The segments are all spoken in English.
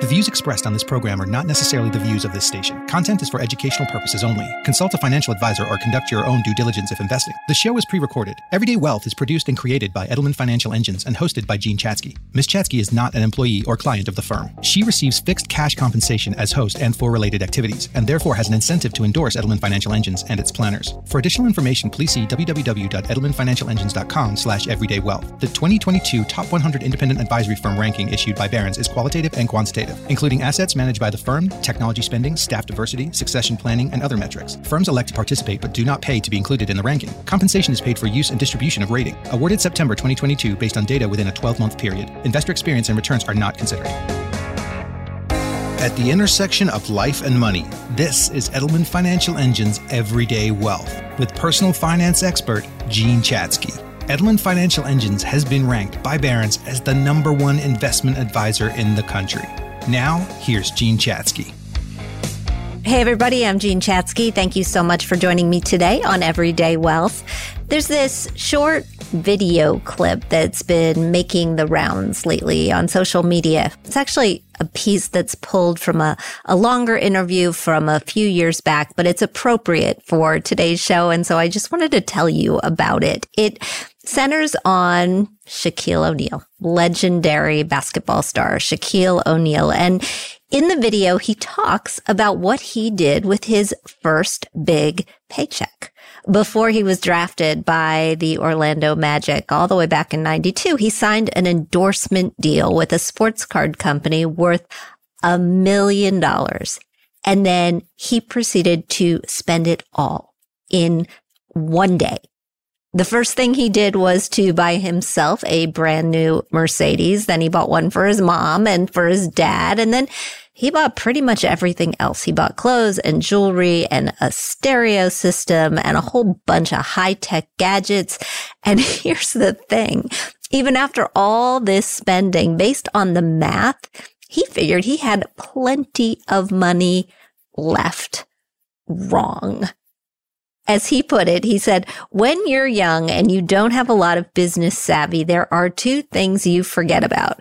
The views expressed on this program are not necessarily the views of this station. Content is for educational purposes only. Consult a financial advisor or conduct your own due diligence if investing. The show is pre recorded. Everyday Wealth is produced and created by Edelman Financial Engines and hosted by Jean Chatzky. Ms. Chatzky is not an employee or client of the firm. She receives fixed cash compensation as host and for related activities, and therefore has an incentive to endorse Edelman Financial Engines and its planners. For additional information, please see www.edelmanfinancialengines.com slash everydaywealth. The 2022 Top 100 Independent Advisory Firm ranking issued by Barron's is qualitative and quantitative including assets managed by the firm, technology spending, staff diversity, succession planning, and other metrics. Firms elect to participate but do not pay to be included in the ranking. Compensation is paid for use and distribution of rating. Awarded September 2022 based on data within a 12 month period. Investor experience and returns are not considered. At the intersection of life and money, this is Edelman Financial Engine's Everyday Wealth with personal finance expert Jean Chatzky. Edelman Financial Engines has been ranked by Barron's as the number one investment advisor in the country. Now, here's Jean Chatzky. Hey, everybody, I'm Jean Chatzky. Thank you so much for joining me today on Everyday Wealth. There's this short video clip that's been making the rounds lately on social media. It's actually a piece that's pulled from a, a longer interview from a few years back, but it's appropriate for today's show. And so I just wanted to tell you about it. It centers on Shaquille O'Neal, legendary basketball star Shaquille O'Neal. And in the video, he talks about what he did with his first big paycheck. Before he was drafted by the Orlando Magic all the way back in 92, he signed an endorsement deal with a sports card company worth a million dollars. And then he proceeded to spend it all in one day. The first thing he did was to buy himself a brand new Mercedes. Then he bought one for his mom and for his dad. And then he bought pretty much everything else. He bought clothes and jewelry and a stereo system and a whole bunch of high tech gadgets. And here's the thing. Even after all this spending based on the math, he figured he had plenty of money left. Wrong. As he put it, he said, when you're young and you don't have a lot of business savvy, there are two things you forget about.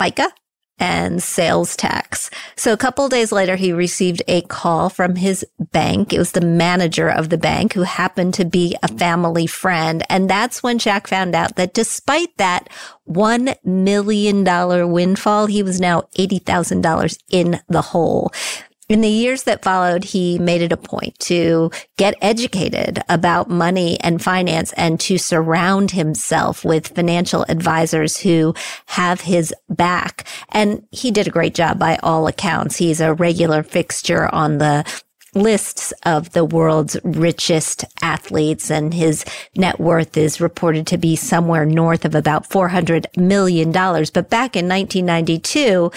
FICA and sales tax. So a couple days later, he received a call from his bank. It was the manager of the bank who happened to be a family friend. And that's when Shaq found out that despite that $1 million windfall, he was now $80,000 in the hole. In the years that followed, he made it a point to get educated about money and finance and to surround himself with financial advisors who have his back. And he did a great job by all accounts. He's a regular fixture on the lists of the world's richest athletes and his net worth is reported to be somewhere north of about $400 million. But back in 1992,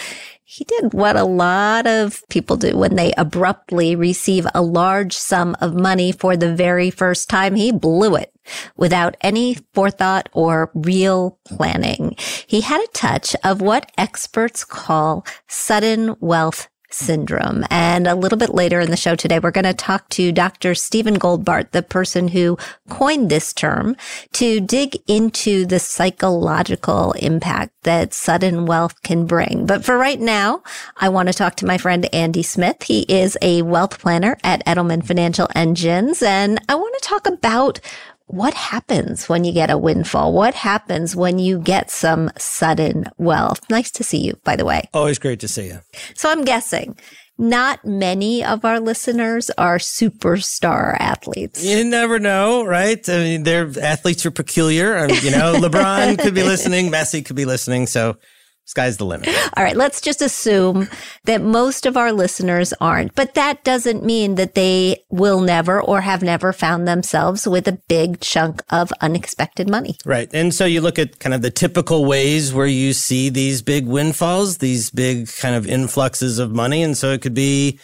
he did what a lot of people do when they abruptly receive a large sum of money for the very first time. He blew it without any forethought or real planning. He had a touch of what experts call sudden wealth syndrome. And a little bit later in the show today, we're going to talk to Dr. Stephen Goldbart, the person who coined this term, to dig into the psychological impact that sudden wealth can bring. But for right now, I want to talk to my friend Andy Smith. He is a wealth planner at Edelman Financial Engines. And I want to talk about what happens when you get a windfall? What happens when you get some sudden wealth? Nice to see you, by the way. Always great to see you. So I'm guessing not many of our listeners are superstar athletes. You never know, right? I mean, their athletes are peculiar. I mean, you know, LeBron could be listening, Messi could be listening. So Sky's the limit. All right, let's just assume that most of our listeners aren't, but that doesn't mean that they will never or have never found themselves with a big chunk of unexpected money. Right. And so you look at kind of the typical ways where you see these big windfalls, these big kind of influxes of money. And so it could be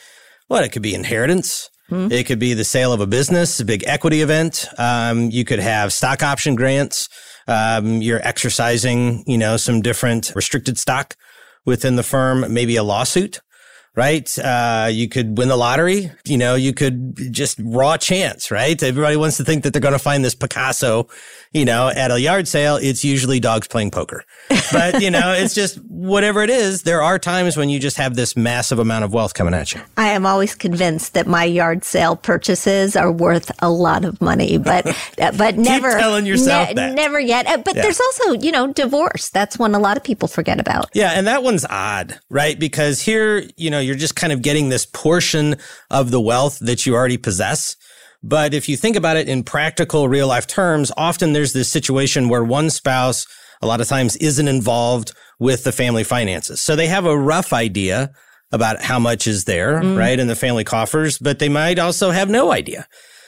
what? It could be inheritance. Mm-hmm. It could be the sale of a business, a big equity event. Um, you could have stock option grants um, you're exercising, you know, some different restricted stock within the firm, maybe a lawsuit. right? Uh, you could win the lottery. You know, you could just raw chance, right? Everybody wants to think that they're going to find this Picasso, you know, at a yard sale. It's usually dogs playing poker, but you know, it's just whatever it is. There are times when you just have this massive amount of wealth coming at you. I am always convinced that my yard sale purchases are worth a lot of money, but but never telling yourself ne- that. never yet. Uh, but yeah. there's also, you know, divorce. That's one a lot of people forget about. Yeah, and that one's odd, right? Because here, you know, you're just kind of getting this portion of the wealth that you already possess. But if you think about it in practical real life terms, often there's this situation where one spouse a lot of times isn't involved with the family finances. So they have a rough idea about how much is there, mm. right, in the family coffers, but they might also have no idea.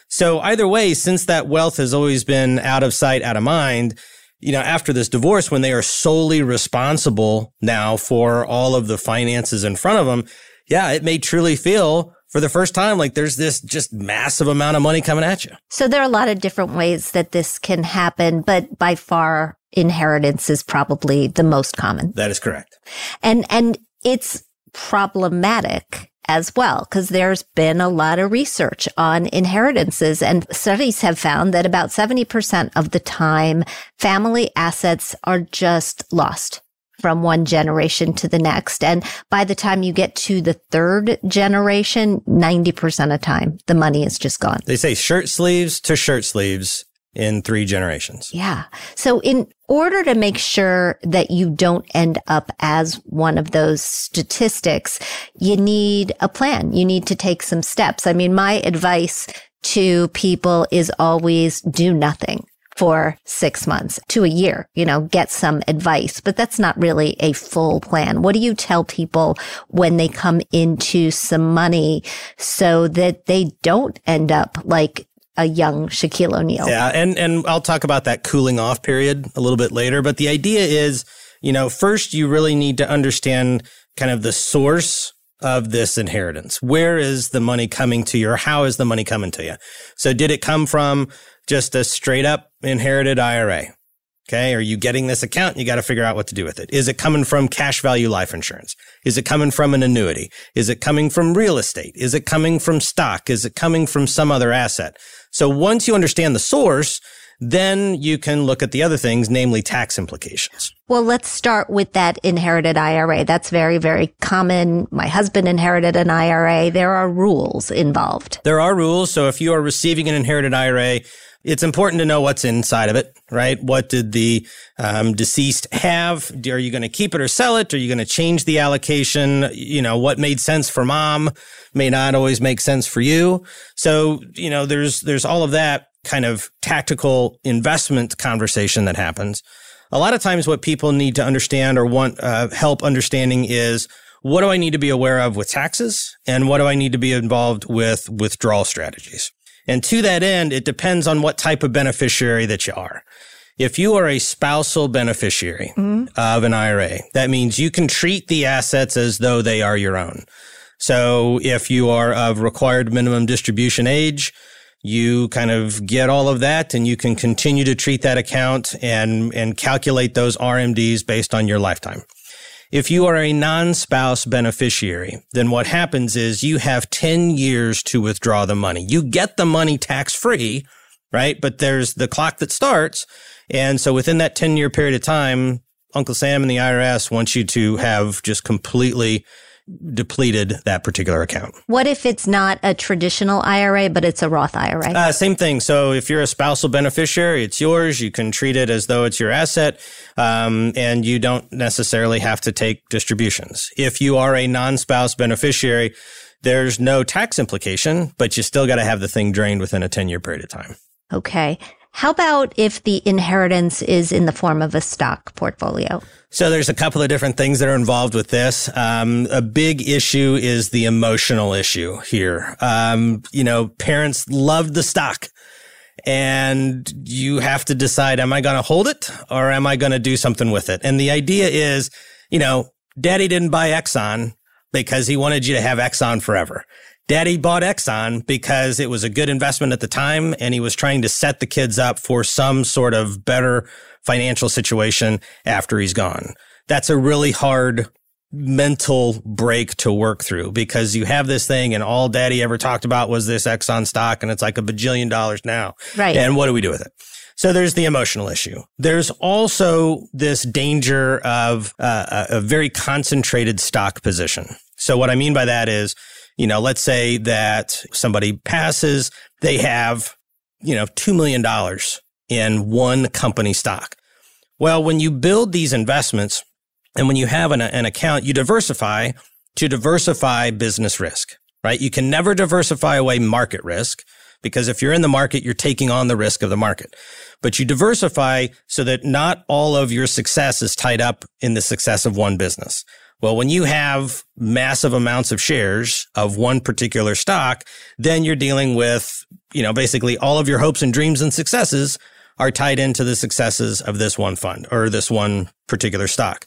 So either way, since that wealth has always been out of sight, out of mind, you know, after this divorce, when they are solely responsible now for all of the finances in front of them, yeah, it may truly feel for the first time like there's this just massive amount of money coming at you. So there are a lot of different ways that this can happen, but by far inheritance is probably the most common. That is correct. And and it's problematic as well, because there's been a lot of research on inheritances and studies have found that about 70% of the time family assets are just lost from one generation to the next. And by the time you get to the third generation, 90% of time, the money is just gone. They say shirt sleeves to shirt sleeves in three generations. Yeah. So in order to make sure that you don't end up as one of those statistics, you need a plan. You need to take some steps. I mean, my advice to people is always do nothing for six months to a year, you know, get some advice, but that's not really a full plan. What do you tell people when they come into some money so that they don't end up like a young Shaquille O'Neal. Yeah, and and I'll talk about that cooling off period a little bit later, but the idea is, you know, first you really need to understand kind of the source of this inheritance. Where is the money coming to you or how is the money coming to you? So did it come from just a straight up inherited IRA? Okay. Are you getting this account? You got to figure out what to do with it. Is it coming from cash value life insurance? Is it coming from an annuity? Is it coming from real estate? Is it coming from stock? Is it coming from some other asset? So once you understand the source, then you can look at the other things, namely tax implications. Well, let's start with that inherited IRA. That's very, very common. My husband inherited an IRA. There are rules involved. There are rules. So if you are receiving an inherited IRA, it's important to know what's inside of it, right? What did the um, deceased have? Are you going to keep it or sell it? Are you going to change the allocation? You know, what made sense for mom may not always make sense for you. So, you know, there's, there's all of that kind of tactical investment conversation that happens. A lot of times what people need to understand or want uh, help understanding is what do I need to be aware of with taxes and what do I need to be involved with withdrawal strategies? And to that end, it depends on what type of beneficiary that you are. If you are a spousal beneficiary mm-hmm. of an IRA, that means you can treat the assets as though they are your own. So if you are of required minimum distribution age, you kind of get all of that and you can continue to treat that account and, and calculate those RMDs based on your lifetime. If you are a non-spouse beneficiary, then what happens is you have 10 years to withdraw the money. You get the money tax free, right? But there's the clock that starts. And so within that 10 year period of time, Uncle Sam and the IRS wants you to have just completely depleted that particular account. What if it's not a traditional IRA, but it's a Roth IRA? Uh, same thing. So if you're a spousal beneficiary, it's yours. You can treat it as though it's your asset, um, and you don't necessarily have to take distributions. If you are a non-spouse beneficiary, there's no tax implication, but you still got to have the thing drained within a 10 year period of time. Okay. How about if the inheritance is in the form of a stock portfolio? So there's a couple of different things that are involved with this. Um, a big issue is the emotional issue here. Um, you know, parents love the stock and you have to decide, am I going to hold it or am I going to do something with it? And the idea is, you know, daddy didn't buy Exxon because he wanted you to have Exxon forever. Daddy bought Exxon because it was a good investment at the time and he was trying to set the kids up for some sort of better financial situation after he's gone. That's a really hard mental break to work through because you have this thing and all daddy ever talked about was this Exxon stock and it's like a bajillion dollars now. Right. And what do we do with it? So there's the emotional issue. There's also this danger of uh, a very concentrated stock position. So what I mean by that is, you know, let's say that somebody passes, they have, you know, $2 million in one company stock. Well, when you build these investments and when you have an, an account, you diversify to diversify business risk, right? You can never diversify away market risk because if you're in the market, you're taking on the risk of the market. But you diversify so that not all of your success is tied up in the success of one business. Well, when you have massive amounts of shares of one particular stock, then you're dealing with, you know, basically all of your hopes and dreams and successes are tied into the successes of this one fund or this one particular stock.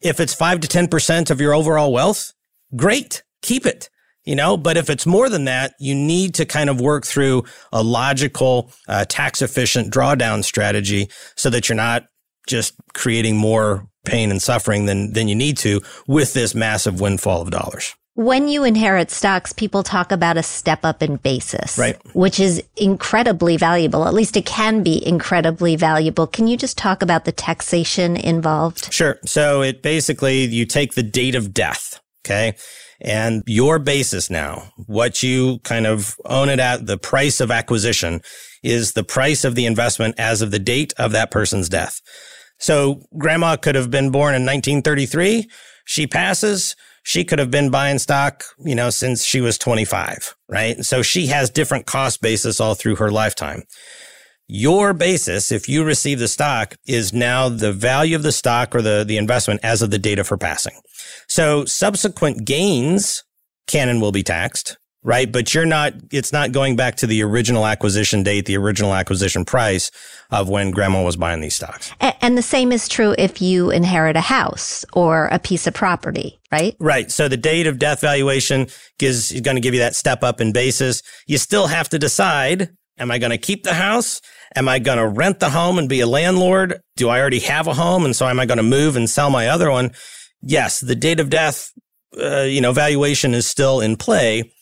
If it's five to 10% of your overall wealth, great, keep it. You know, but if it's more than that, you need to kind of work through a logical, uh, tax efficient drawdown strategy so that you're not just creating more pain and suffering than, than you need to with this massive windfall of dollars. When you inherit stocks, people talk about a step up in basis, right. which is incredibly valuable. At least it can be incredibly valuable. Can you just talk about the taxation involved? Sure. So it basically, you take the date of death. Okay. And your basis now, what you kind of own it at the price of acquisition is the price of the investment as of the date of that person's death. So grandma could have been born in 1933. She passes she could have been buying stock, you know, since she was 25, right? So she has different cost basis all through her lifetime. Your basis, if you receive the stock, is now the value of the stock or the, the investment as of the date of her passing. So subsequent gains can and will be taxed right? But you're not, it's not going back to the original acquisition date, the original acquisition price of when grandma was buying these stocks. And the same is true if you inherit a house or a piece of property, right? Right. So the date of death valuation is going to give you that step up in basis. You still have to decide, am I going to keep the house? Am I going to rent the home and be a landlord? Do I already have a home? And so am I going to move and sell my other one? Yes, the date of death, uh, you know, valuation is still in play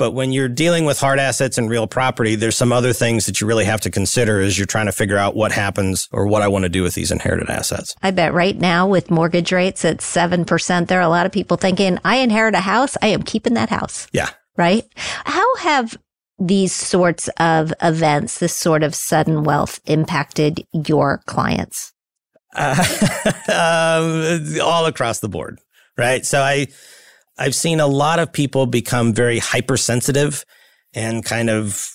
but when you're dealing with hard assets and real property, there's some other things that you really have to consider as you're trying to figure out what happens or what I want to do with these inherited assets. I bet right now with mortgage rates at 7%, there are a lot of people thinking, I inherit a house. I am keeping that house. Yeah. Right. How have these sorts of events, this sort of sudden wealth impacted your clients? Uh, um, all across the board. Right. So I, I've seen a lot of people become very hypersensitive and kind of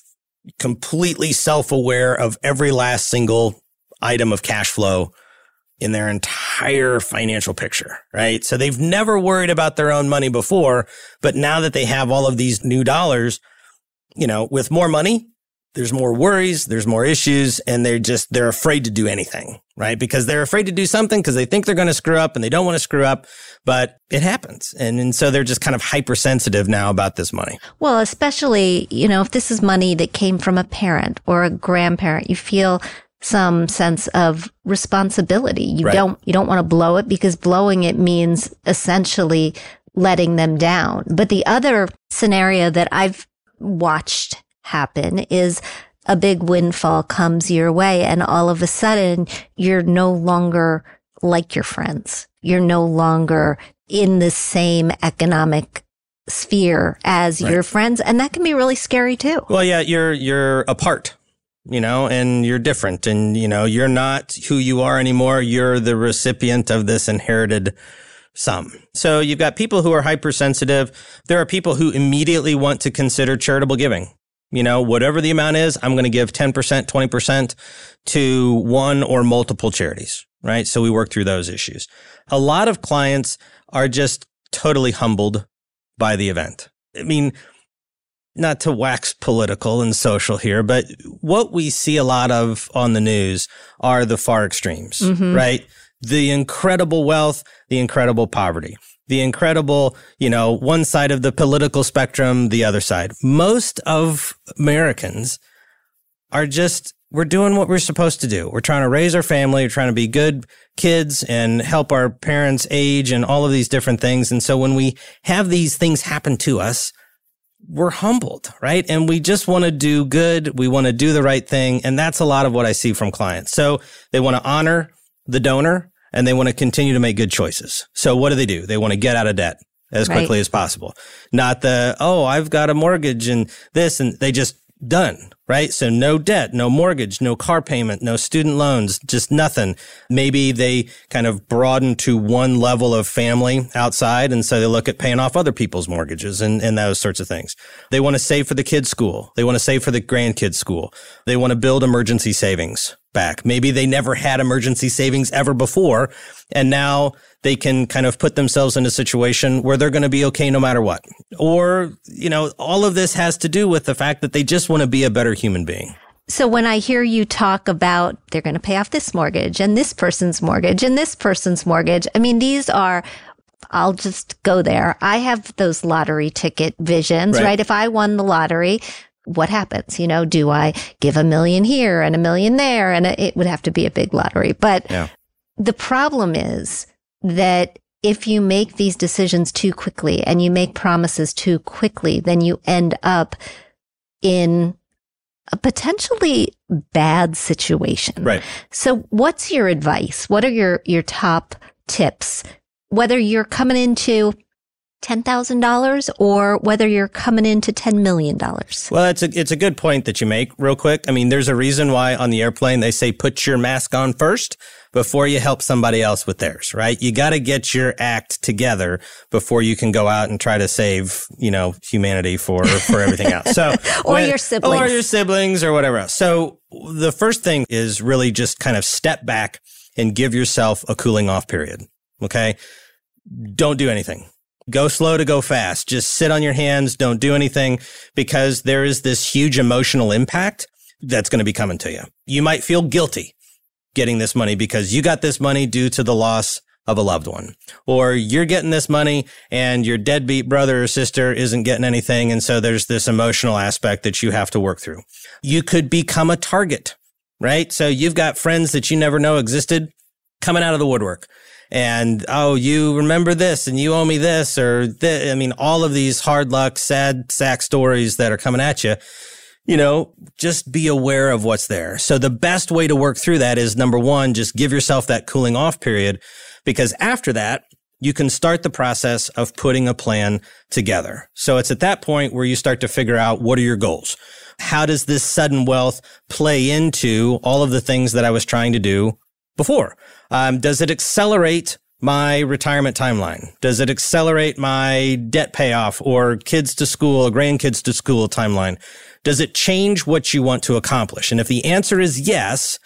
completely self aware of every last single item of cash flow in their entire financial picture, right? So they've never worried about their own money before, but now that they have all of these new dollars, you know, with more money, there's more worries, there's more issues, and they're just, they're afraid to do anything, right? Because they're afraid to do something because they think they're going to screw up and they don't want to screw up, but it happens. And, and so they're just kind of hypersensitive now about this money. Well, especially, you know, if this is money that came from a parent or a grandparent, you feel some sense of responsibility. You right. don't, you don't want to blow it because blowing it means essentially letting them down. But the other scenario that I've watched happen is a big windfall comes your way and all of a sudden you're no longer like your friends. You're no longer in the same economic sphere as right. your friends. And that can be really scary too. Well, yeah, you're, you're apart, you know, and you're different and, you know, you're not who you are anymore. You're the recipient of this inherited sum. So you've got people who are hypersensitive. There are people who immediately want to consider charitable giving you know, whatever the amount is, I'm going to give 10%, 20% to one or multiple charities, right? So we work through those issues. A lot of clients are just totally humbled by the event. I mean, not to wax political and social here, but what we see a lot of on the news are the far extremes, mm-hmm. right? The incredible wealth, the incredible poverty the incredible, you know, one side of the political spectrum, the other side. Most of Americans are just we're doing what we're supposed to do. We're trying to raise our family, we're trying to be good kids and help our parents age and all of these different things. And so when we have these things happen to us, we're humbled, right? And we just want to do good. We want to do the right thing. And that's a lot of what I see from clients. So they want to honor the donor and they want to continue to make good choices. So what do they do? They want to get out of debt as right. quickly as possible. Not the, oh, I've got a mortgage and this and they just done, right? So no debt, no mortgage, no car payment, no student loans, just nothing. Maybe they kind of broaden to one level of family outside. And so they look at paying off other people's mortgages and, and those sorts of things. They want to save for the kids' school. They want to save for the grandkids' school. They want to build emergency savings back. Maybe they never had emergency savings ever before. And now they can kind of put themselves in a situation where they're going to be okay no matter what. Or, you know, all of this has to do with the fact that they just want to be a better human being. So when I hear you talk about they're going to pay off this mortgage and this person's mortgage and this person's mortgage, I mean, these are I'll just go there. I have those lottery ticket visions, right? right? If I won the lottery, what happens? You know, do I give a million here and a million there? And it would have to be a big lottery. But yeah. the problem is that if you make these decisions too quickly and you make promises too quickly, then you end up in a potentially bad situation. Right. So what's your advice? What are your, your top tips? Whether you're coming into $10,000 or whether you're coming into $10 million. Well, it's a, it's a good point that you make real quick. I mean, there's a reason why on the airplane they say put your mask on first before you help somebody else with theirs, right? You got to get your act together before you can go out and try to save, you know, humanity for, for everything else. So, or when, your siblings. Or your siblings or whatever else. So the first thing is really just kind of step back and give yourself a cooling off period. Okay. Don't do anything. Go slow to go fast. Just sit on your hands. Don't do anything because there is this huge emotional impact that's going to be coming to you. You might feel guilty getting this money because you got this money due to the loss of a loved one. Or you're getting this money and your deadbeat brother or sister isn't getting anything. And so there's this emotional aspect that you have to work through. You could become a target, right? So you've got friends that you never know existed coming out of the woodwork. And oh, you remember this and you owe me this or th- I mean, all of these hard luck, sad sack stories that are coming at you you know, just be aware of what's there. So the best way to work through that is number one, just give yourself that cooling off period because after that, you can start the process of putting a plan together. So it's at that point where you start to figure out what are your goals? How does this sudden wealth play into all of the things that I was trying to do before? Um, does it accelerate my retirement timeline? Does it accelerate my debt payoff or kids to school grandkids to school timeline? Does it change what you want to accomplish? And if the answer is yes,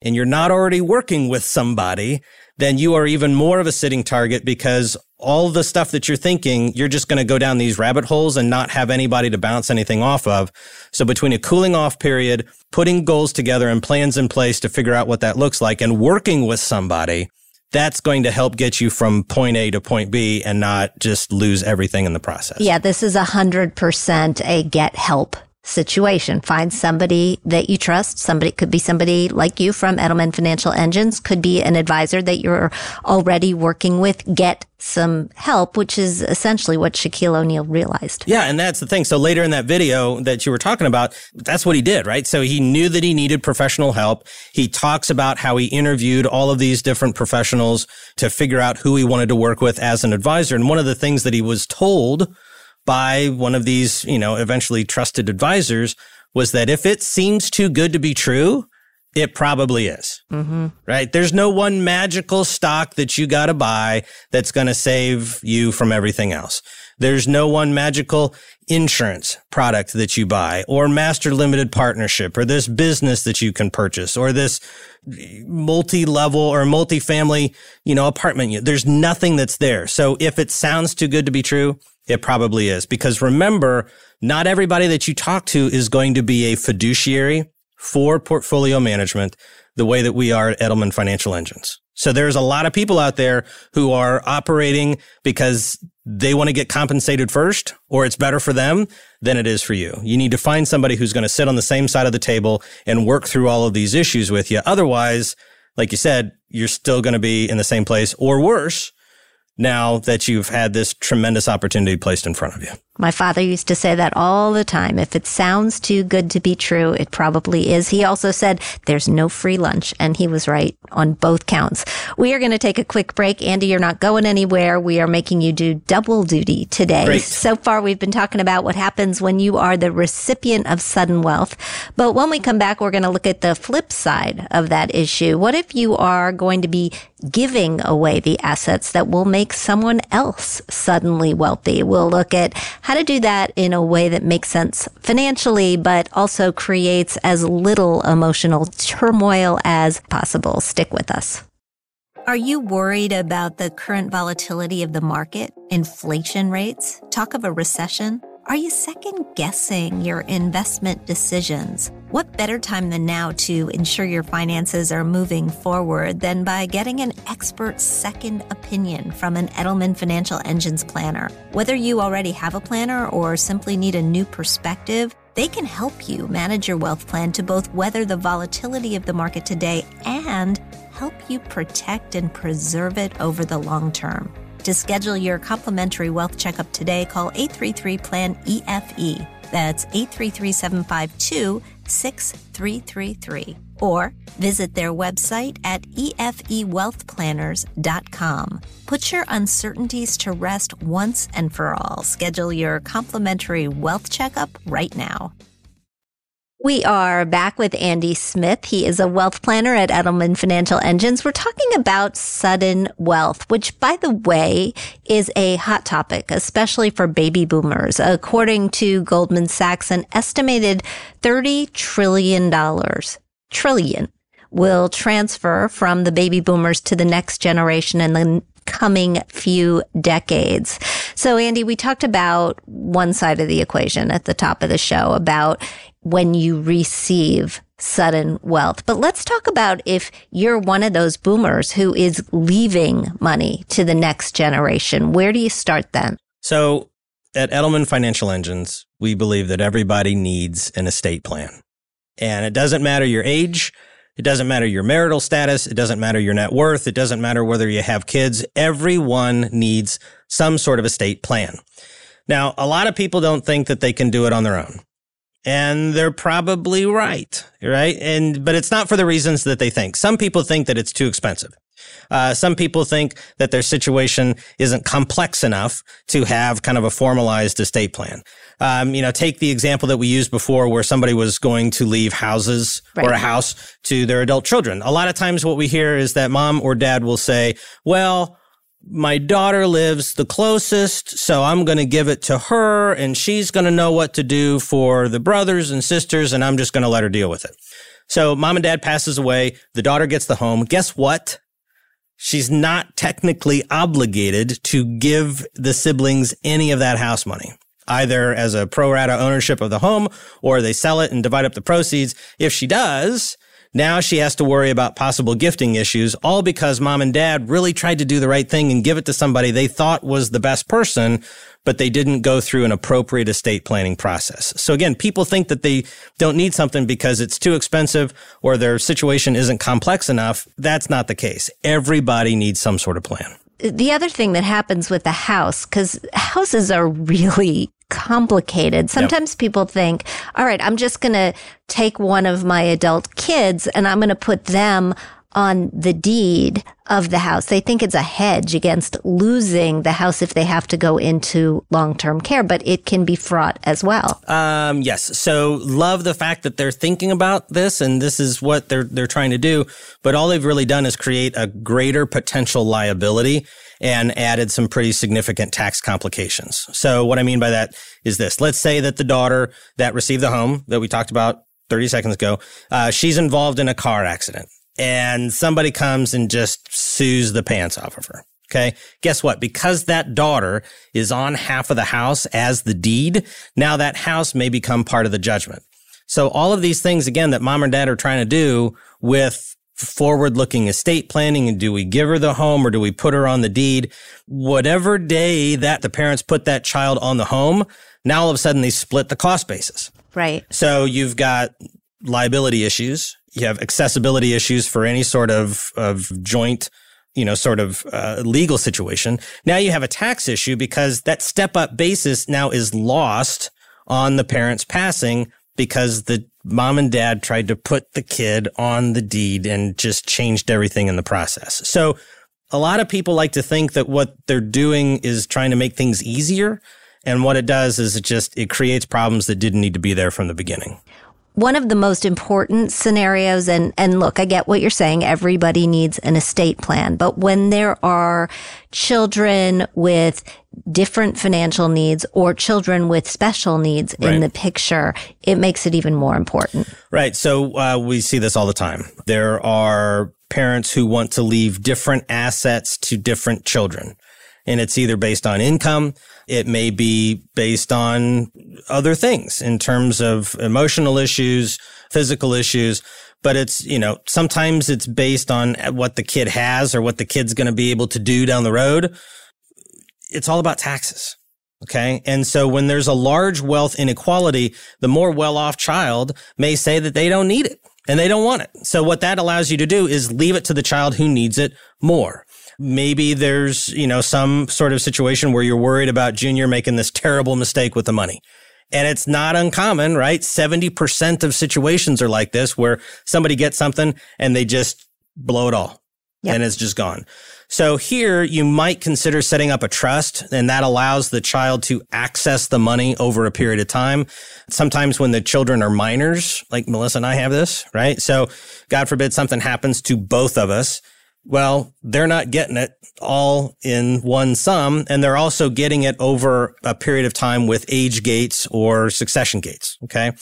and you're not already working with somebody, then you are even more of a sitting target because all the stuff that you're thinking, you're just going to go down these rabbit holes and not have anybody to bounce anything off of. So between a cooling off period, putting goals together and plans in place to figure out what that looks like and working with somebody, that's going to help get you from point A to point B and not just lose everything in the process. Yeah, this is a hundred percent a get help situation. Find somebody that you trust. Somebody could be somebody like you from Edelman Financial Engines, could be an advisor that you're already working with. Get some help, which is essentially what Shaquille O'Neal realized. Yeah, and that's the thing. So later in that video that you were talking about, that's what he did, right? So he knew that he needed professional help. He talks about how he interviewed all of these different professionals to figure out who he wanted to work with as an advisor. And one of the things that he was told by one of these, you know, eventually trusted advisors was that if it seems too good to be true, it probably is. Mm-hmm. Right? There's no one magical stock that you got to buy that's going to save you from everything else. There's no one magical insurance product that you buy or master limited partnership or this business that you can purchase or this multi-level or multi-family, you know, apartment. There's nothing that's there. So if it sounds too good to be true, it probably is because remember, not everybody that you talk to is going to be a fiduciary for portfolio management the way that we are at Edelman Financial Engines. So there's a lot of people out there who are operating because they want to get compensated first or it's better for them than it is for you. You need to find somebody who's going to sit on the same side of the table and work through all of these issues with you. Otherwise, like you said, you're still going to be in the same place or worse now that you've had this tremendous opportunity placed in front of you. My father used to say that all the time. If it sounds too good to be true, it probably is. He also said there's no free lunch, and he was right on both counts. We are going to take a quick break. Andy, you're not going anywhere. We are making you do double duty today. Great. So far, we've been talking about what happens when you are the recipient of sudden wealth. But when we come back, we're going to look at the flip side of that issue. What if you are going to be giving away the assets that will make someone else suddenly wealthy? We'll look at how to do that in a way that makes sense financially, but also creates as little emotional turmoil as possible. Stick with us. Are you worried about the current volatility of the market, inflation rates, talk of a recession? Are you second guessing your investment decisions? What better time than now to ensure your finances are moving forward than by getting an expert second opinion from an Edelman Financial Engines planner? Whether you already have a planner or simply need a new perspective, they can help you manage your wealth plan to both weather the volatility of the market today and help you protect and preserve it over the long term. To schedule your complimentary wealth checkup today, call 833 PLAN EFE. That's 833 752 6333. Or visit their website at efewealthplanners.com. Put your uncertainties to rest once and for all. Schedule your complimentary wealth checkup right now. We are back with Andy Smith. He is a wealth planner at Edelman Financial Engines. We're talking about sudden wealth, which by the way is a hot topic, especially for baby boomers. According to Goldman Sachs, an estimated $30 trillion, trillion will transfer from the baby boomers to the next generation in the coming few decades. So Andy, we talked about one side of the equation at the top of the show about when you receive sudden wealth. But let's talk about if you're one of those boomers who is leaving money to the next generation. Where do you start then? So at Edelman Financial Engines, we believe that everybody needs an estate plan. And it doesn't matter your age. It doesn't matter your marital status. It doesn't matter your net worth. It doesn't matter whether you have kids. Everyone needs some sort of estate plan. Now, a lot of people don't think that they can do it on their own and they're probably right, right? And but it's not for the reasons that they think. Some people think that it's too expensive. Uh, some people think that their situation isn't complex enough to have kind of a formalized estate plan. Um, you know, take the example that we used before where somebody was going to leave houses right. or a house to their adult children. A lot of times what we hear is that mom or dad will say, well, my daughter lives the closest, so I'm going to give it to her and she's going to know what to do for the brothers and sisters and I'm just going to let her deal with it. So mom and dad passes away. The daughter gets the home. Guess what? She's not technically obligated to give the siblings any of that house money, either as a pro rata ownership of the home or they sell it and divide up the proceeds. If she does, now she has to worry about possible gifting issues, all because mom and dad really tried to do the right thing and give it to somebody they thought was the best person, but they didn't go through an appropriate estate planning process. So again, people think that they don't need something because it's too expensive or their situation isn't complex enough. That's not the case. Everybody needs some sort of plan the other thing that happens with the house, because houses are really complicated. Sometimes yep. people think, all right, I'm just going to take one of my adult kids and I'm going to put them on the deed of the house. They think it's a hedge against losing the house if they have to go into long-term care, but it can be fraught as well. Um, yes. So love the fact that they're thinking about this and this is what they're, they're trying to do. But all they've really done is create a greater potential liability and added some pretty significant tax complications. So what I mean by that is this. Let's say that the daughter that received the home that we talked about 30 seconds ago, uh, she's involved in a car accident and somebody comes and just sues the pants off of her. Okay. Guess what? Because that daughter is on half of the house as the deed, now that house may become part of the judgment. So all of these things, again, that mom and dad are trying to do with forward looking estate planning and do we give her the home or do we put her on the deed? Whatever day that the parents put that child on the home, now all of a sudden they split the cost basis. Right. So you've got liability issues. You have accessibility issues for any sort of, of joint, you know, sort of uh, legal situation. Now you have a tax issue because that step up basis now is lost on the parents passing because the mom and dad tried to put the kid on the deed and just changed everything in the process. So a lot of people like to think that what they're doing is trying to make things easier. And what it does is it just, it creates problems that didn't need to be there from the beginning one of the most important scenarios and and look i get what you're saying everybody needs an estate plan but when there are children with different financial needs or children with special needs right. in the picture it makes it even more important. Right. So uh, we see this all the time. There are parents who want to leave different assets to different children and it's either based on income it may be based on other things in terms of emotional issues, physical issues. But it's, you know, sometimes it's based on what the kid has or what the kid's going to be able to do down the road. It's all about taxes. Okay. And so when there's a large wealth inequality, the more well off child may say that they don't need it and they don't want it. So what that allows you to do is leave it to the child who needs it more. Maybe there's, you know, some sort of situation where you're worried about junior making this terrible mistake with the money. And it's not uncommon, right? 70% of situations are like this where somebody gets something and they just blow it all yep. and it's just gone. So here you might consider setting up a trust and that allows the child to access the money over a period of time. Sometimes when the children are minors, like Melissa and I have this, right? So God forbid something happens to both of us well, they're not getting it all in one sum, and they're also getting it over a period of time with age gates or succession gates. Okay.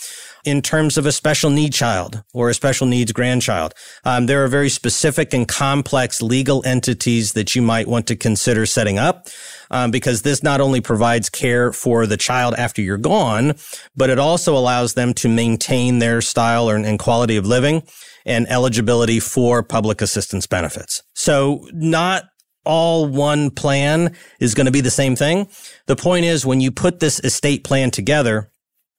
In terms of a special need child or a special needs grandchild, um, there are very specific and complex legal entities that you might want to consider setting up. Um, because this not only provides care for the child after you're gone, but it also allows them to maintain their style and quality of living and eligibility for public assistance benefits. So not all one plan is going to be the same thing. The point is when you put this estate plan together,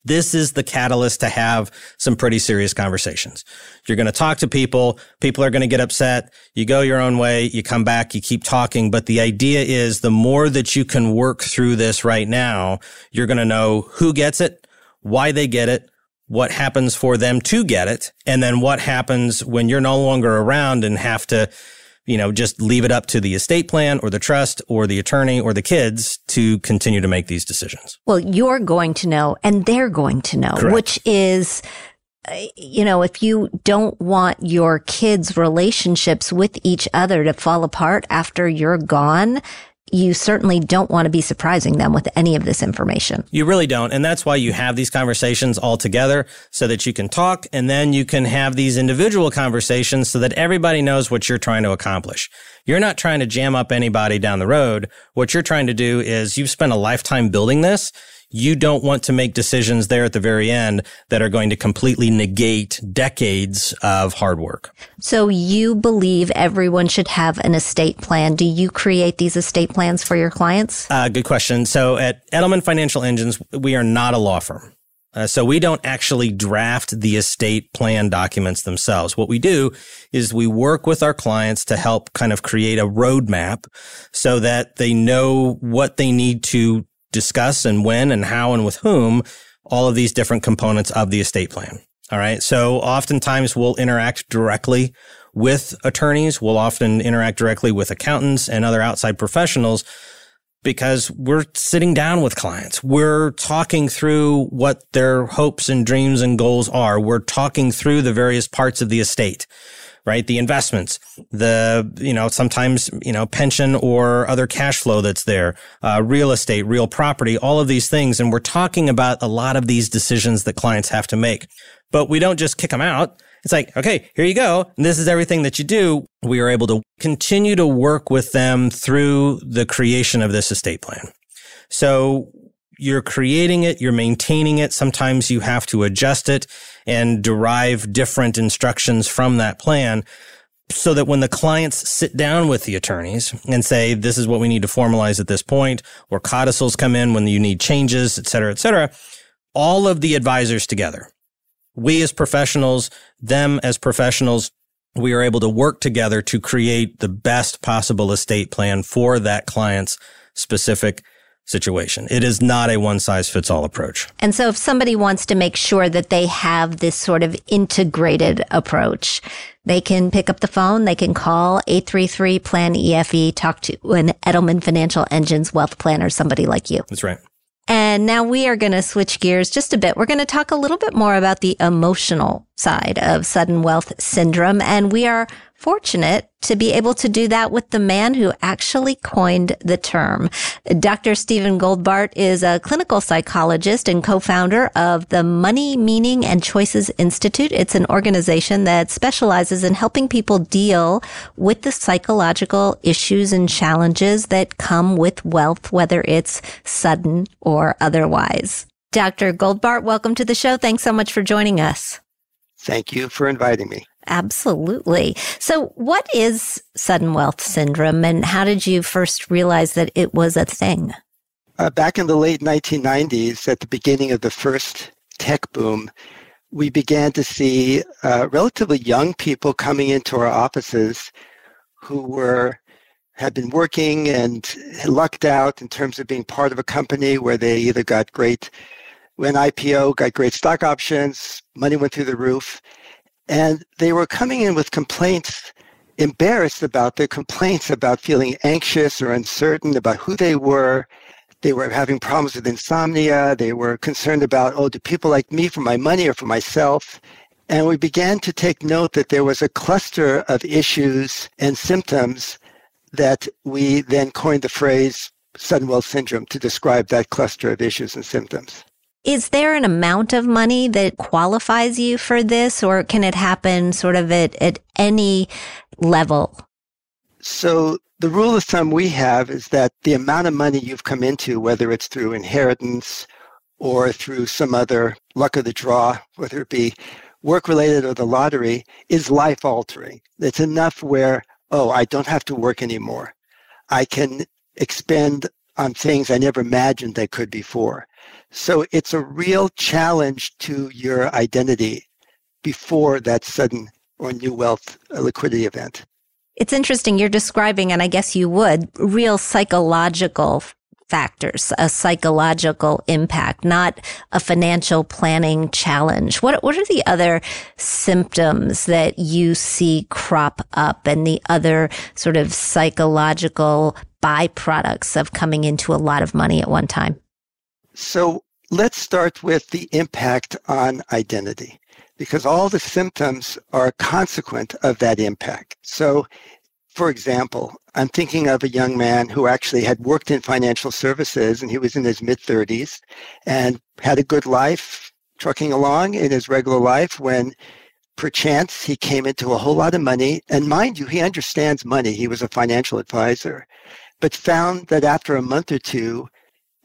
this is the catalyst to have some pretty serious conversations. You're going to talk to people. People are going to get upset. You go your own way. You come back. You keep talking. But the idea is the more that you can work through this right now, you're going to know who gets it, why they get it, what happens for them to get it, and then what happens when you're no longer around and have to, you know, just leave it up to the estate plan or the trust or the attorney or the kids to continue to make these decisions. Well, you're going to know and they're going to know, Correct. which is uh, you know, if you don't want your kids' relationships with each other to fall apart after you're gone, you certainly don't want to be surprising them with any of this information. You really don't. And that's why you have these conversations all together so that you can talk and then you can have these individual conversations so that everybody knows what you're trying to accomplish. You're not trying to jam up anybody down the road. What you're trying to do is you've spent a lifetime building this you don't want to make decisions there at the very end that are going to completely negate decades of hard work. So you believe everyone should have an estate plan. Do you create these estate plans for your clients? Uh, good question. So at Edelman Financial Engines, we are not a law firm. Uh, so we don't actually draft the estate plan documents themselves. What we do is we work with our clients to help kind of create a roadmap so that they know what they need to discuss and when and how and with whom all of these different components of the estate plan. All right. So oftentimes we'll interact directly with attorneys. We'll often interact directly with accountants and other outside professionals because we're sitting down with clients. We're talking through what their hopes and dreams and goals are. We're talking through the various parts of the estate right? The investments, the, you know, sometimes, you know, pension or other cash flow that's there, uh, real estate, real property, all of these things. And we're talking about a lot of these decisions that clients have to make, but we don't just kick them out. It's like, okay, here you go. And this is everything that you do. We are able to continue to work with them through the creation of this estate plan. So you're creating it, you're maintaining it. Sometimes you have to adjust it and derive different instructions from that plan. so that when the clients sit down with the attorneys and say, this is what we need to formalize at this point, or codicils come in when you need changes, et cetera, et cetera, all of the advisors together, we as professionals, them as professionals, we are able to work together to create the best possible estate plan for that client's specific situation. It is not a one size fits all approach. And so if somebody wants to make sure that they have this sort of integrated approach, they can pick up the phone, they can call 833 plan EFE, talk to an Edelman Financial Engines wealth planner, somebody like you. That's right. And now we are going to switch gears just a bit. We're going to talk a little bit more about the emotional side of sudden wealth syndrome. And we are fortunate to be able to do that with the man who actually coined the term. Dr. Stephen Goldbart is a clinical psychologist and co-founder of the Money, Meaning and Choices Institute. It's an organization that specializes in helping people deal with the psychological issues and challenges that come with wealth, whether it's sudden or otherwise. Dr. Goldbart, welcome to the show. Thanks so much for joining us. Thank you for inviting me. Absolutely. So, what is sudden wealth syndrome, and how did you first realize that it was a thing? Uh, back in the late 1990s, at the beginning of the first tech boom, we began to see uh, relatively young people coming into our offices who were had been working and lucked out in terms of being part of a company where they either got great when IPO, got great stock options, money went through the roof, and they were coming in with complaints, embarrassed about their complaints about feeling anxious or uncertain about who they were. They were having problems with insomnia. They were concerned about, oh, do people like me for my money or for myself? And we began to take note that there was a cluster of issues and symptoms that we then coined the phrase sudden wealth syndrome to describe that cluster of issues and symptoms. Is there an amount of money that qualifies you for this, or can it happen sort of at, at any level? So, the rule of thumb we have is that the amount of money you've come into, whether it's through inheritance or through some other luck of the draw, whether it be work related or the lottery, is life altering. It's enough where, oh, I don't have to work anymore. I can expend on things I never imagined I could before. So it's a real challenge to your identity before that sudden or new wealth liquidity event. It's interesting. You're describing, and I guess you would, real psychological factors, a psychological impact, not a financial planning challenge. What, what are the other symptoms that you see crop up and the other sort of psychological byproducts of coming into a lot of money at one time? So let's start with the impact on identity because all the symptoms are a consequent of that impact. So, for example, I'm thinking of a young man who actually had worked in financial services and he was in his mid 30s and had a good life trucking along in his regular life when perchance he came into a whole lot of money. And mind you, he understands money. He was a financial advisor, but found that after a month or two,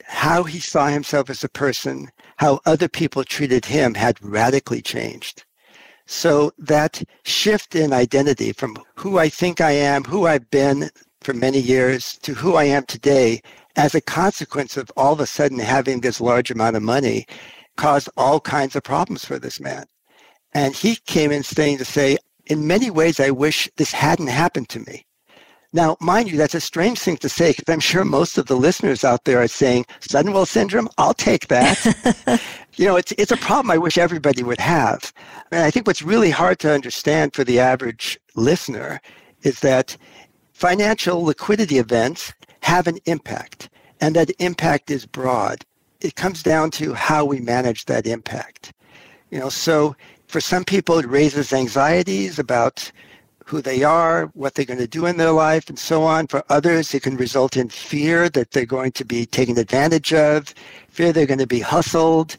how he saw himself as a person, how other people treated him had radically changed. So that shift in identity from who I think I am, who I've been for many years, to who I am today, as a consequence of all of a sudden having this large amount of money, caused all kinds of problems for this man. And he came in saying to say, in many ways, I wish this hadn't happened to me. Now, mind you, that's a strange thing to say because I'm sure most of the listeners out there are saying, sudden wealth syndrome, I'll take that. you know, it's, it's a problem I wish everybody would have. And I think what's really hard to understand for the average listener is that financial liquidity events have an impact, and that impact is broad. It comes down to how we manage that impact. You know, so for some people, it raises anxieties about who they are, what they're going to do in their life, and so on. For others, it can result in fear that they're going to be taken advantage of, fear they're going to be hustled.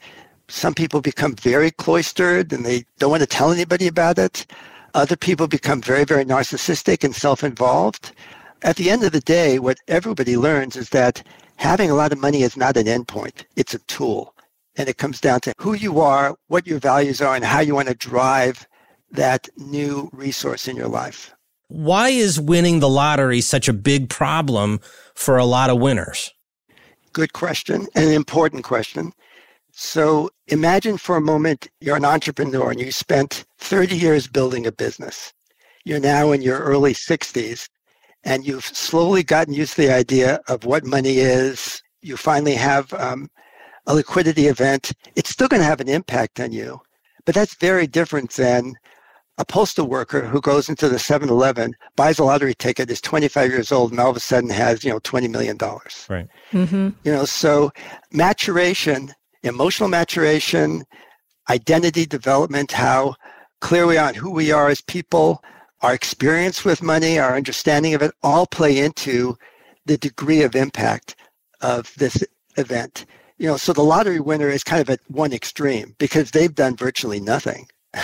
Some people become very cloistered and they don't want to tell anybody about it. Other people become very, very narcissistic and self involved. At the end of the day, what everybody learns is that having a lot of money is not an endpoint, it's a tool. And it comes down to who you are, what your values are, and how you want to drive that new resource in your life. Why is winning the lottery such a big problem for a lot of winners? Good question, an important question. So imagine for a moment you're an entrepreneur and you spent 30 years building a business. You're now in your early 60s and you've slowly gotten used to the idea of what money is. You finally have um, a liquidity event. It's still going to have an impact on you, but that's very different than a postal worker who goes into the 7-Eleven, buys a lottery ticket, is 25 years old, and all of a sudden has you know 20 million dollars. Right. Mm-hmm. You know, so maturation emotional maturation, identity development, how clear we are on who we are as people, our experience with money, our understanding of it, all play into the degree of impact of this event. You know, so the lottery winner is kind of at one extreme because they've done virtually nothing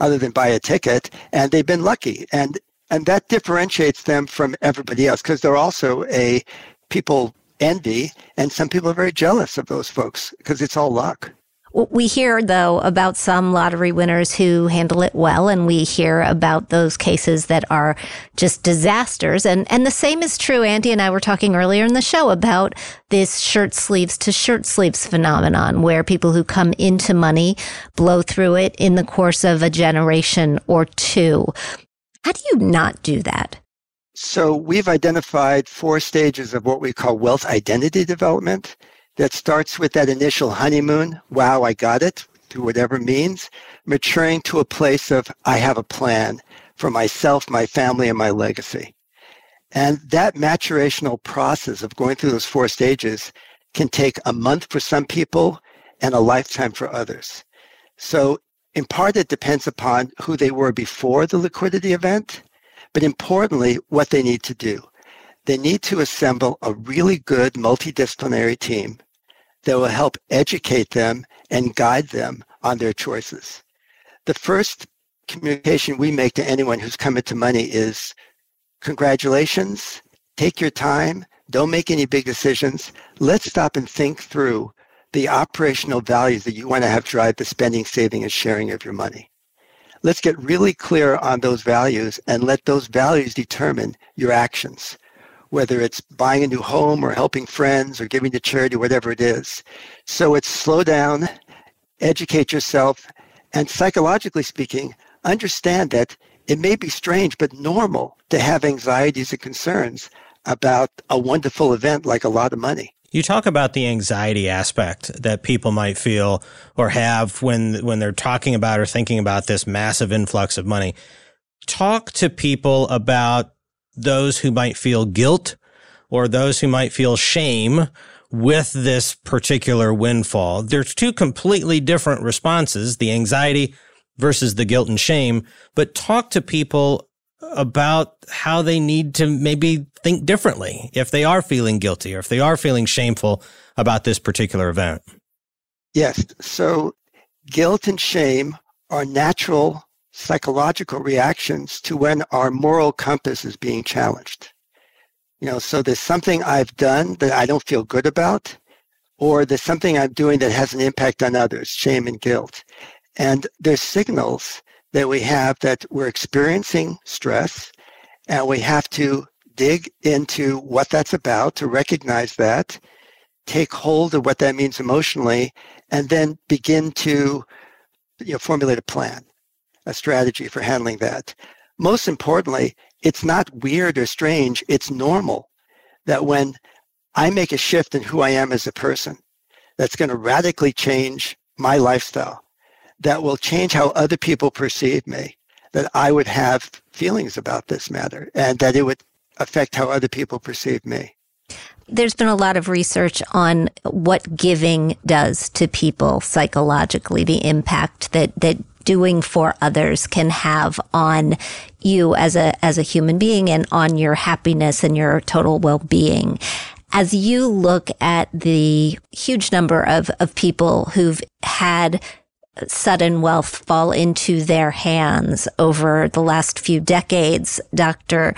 other than buy a ticket and they've been lucky. And and that differentiates them from everybody else because they're also a people envy, and some people are very jealous of those folks because it's all luck. We hear, though, about some lottery winners who handle it well, and we hear about those cases that are just disasters. And, and the same is true. Andy and I were talking earlier in the show about this shirt sleeves to shirt sleeves phenomenon, where people who come into money blow through it in the course of a generation or two. How do you not do that? So we've identified four stages of what we call wealth identity development that starts with that initial honeymoon. Wow, I got it through whatever means, maturing to a place of I have a plan for myself, my family, and my legacy. And that maturational process of going through those four stages can take a month for some people and a lifetime for others. So in part, it depends upon who they were before the liquidity event but importantly, what they need to do. They need to assemble a really good multidisciplinary team that will help educate them and guide them on their choices. The first communication we make to anyone who's come into money is congratulations, take your time, don't make any big decisions. Let's stop and think through the operational values that you want to have drive the spending, saving, and sharing of your money let's get really clear on those values and let those values determine your actions, whether it's buying a new home or helping friends or giving to charity, whatever it is. So it's slow down, educate yourself, and psychologically speaking, understand that it may be strange but normal to have anxieties and concerns about a wonderful event like a lot of money. You talk about the anxiety aspect that people might feel or have when when they're talking about or thinking about this massive influx of money. Talk to people about those who might feel guilt or those who might feel shame with this particular windfall. There's two completely different responses, the anxiety versus the guilt and shame, but talk to people about how they need to maybe think differently if they are feeling guilty or if they are feeling shameful about this particular event. Yes. So guilt and shame are natural psychological reactions to when our moral compass is being challenged. You know, so there's something I've done that I don't feel good about, or there's something I'm doing that has an impact on others, shame and guilt. And there's signals that we have that we're experiencing stress and we have to dig into what that's about to recognize that, take hold of what that means emotionally, and then begin to you know, formulate a plan, a strategy for handling that. Most importantly, it's not weird or strange. It's normal that when I make a shift in who I am as a person, that's going to radically change my lifestyle that will change how other people perceive me, that I would have feelings about this matter and that it would affect how other people perceive me. There's been a lot of research on what giving does to people psychologically, the impact that, that doing for others can have on you as a, as a human being and on your happiness and your total well-being. As you look at the huge number of, of people who've had sudden wealth fall into their hands over the last few decades. Dr.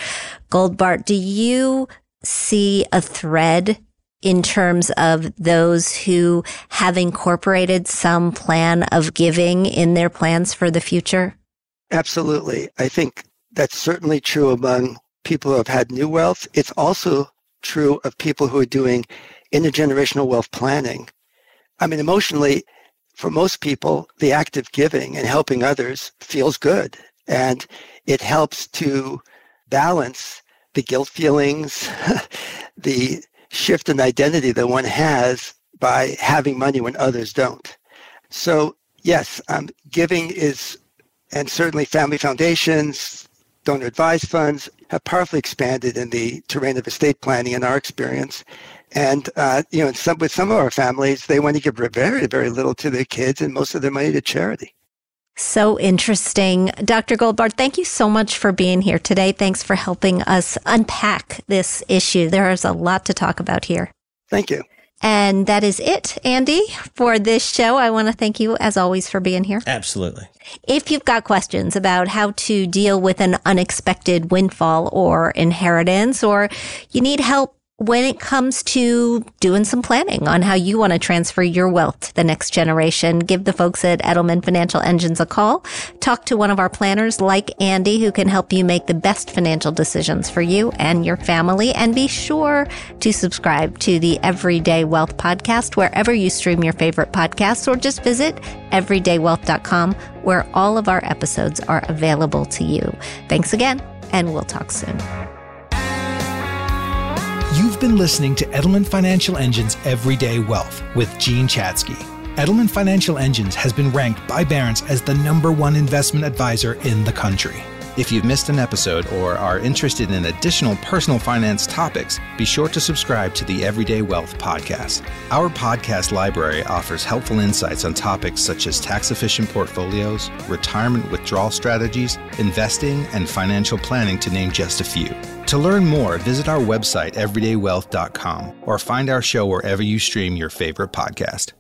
Goldbart, do you see a thread in terms of those who have incorporated some plan of giving in their plans for the future? Absolutely. I think That's certainly true among people who have had new wealth. It's also true of people who are doing intergenerational wealth planning. I mean, emotionally, for most people, the act of giving and helping others feels good. And it helps to balance the guilt feelings, the shift in identity that one has by having money when others don't. So, yes, um, giving is, and certainly family foundations, donor advised funds have powerfully expanded in the terrain of estate planning in our experience. And uh, you know, some, with some of our families, they want to give very, very little to their kids, and most of their money to charity. So interesting. Dr. Goldbart, thank you so much for being here today. Thanks for helping us unpack this issue. There is a lot to talk about here. Thank you. And that is it, Andy, for this show. I want to thank you, as always, for being here. Absolutely. If you've got questions about how to deal with an unexpected windfall or inheritance, or you need help when it comes to doing some planning on how you want to transfer your wealth to the next generation, give the folks at Edelman Financial Engines a call. Talk to one of our planners like Andy who can help you make the best financial decisions for you and your family. And be sure to subscribe to the Everyday Wealth podcast wherever you stream your favorite podcasts or just visit everydaywealth.com where all of our episodes are available to you. Thanks again and we'll talk soon. You've been listening to Edelman Financial Engine's Everyday Wealth with Jean Chatzky. Edelman Financial Engines has been ranked by Barron's as the number one investment advisor in the country. If you've missed an episode or are interested in additional personal finance topics, be sure to subscribe to the Everyday Wealth podcast. Our podcast library offers helpful insights on topics such as tax efficient portfolios, retirement withdrawal strategies, investing, and financial planning, to name just a few. To learn more, visit our website, everydaywealth.com, or find our show wherever you stream your favorite podcast.